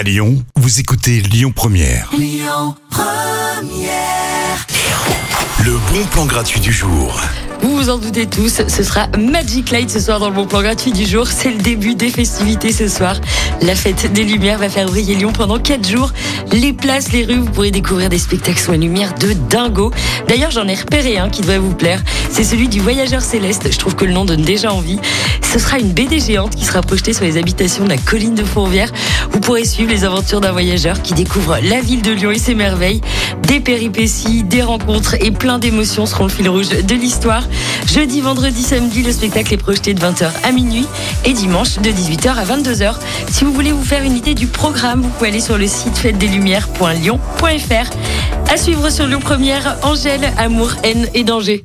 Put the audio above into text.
À Lyon, vous écoutez Lyon Première. Le bon plan gratuit du jour. Vous vous en doutez tous, ce sera Magic Light ce soir dans le bon plan gratuit du jour. C'est le début des festivités ce soir. La fête des Lumières va faire briller Lyon pendant 4 jours. Les places, les rues, vous pourrez découvrir des spectacles sous la lumière de dingo. D'ailleurs, j'en ai repéré un qui devrait vous plaire. C'est celui du Voyageur Céleste. Je trouve que le nom donne déjà envie. Ce sera une BD géante qui sera projetée sur les habitations de la colline de Fourvière. Vous pourrez suivre les aventures d'un voyageur qui découvre la ville de Lyon et ses merveilles. Des péripéties, des rencontres et plein d'émotions seront le fil rouge de l'histoire. Jeudi, vendredi, samedi, le spectacle est projeté de 20h à minuit et dimanche de 18h à 22h. Si vous voulez vous faire une idée du programme, vous pouvez aller sur le site fête-des-lumières.lyon.fr. À suivre sur Lyon Première, Angèle, Amour, Haine et Danger.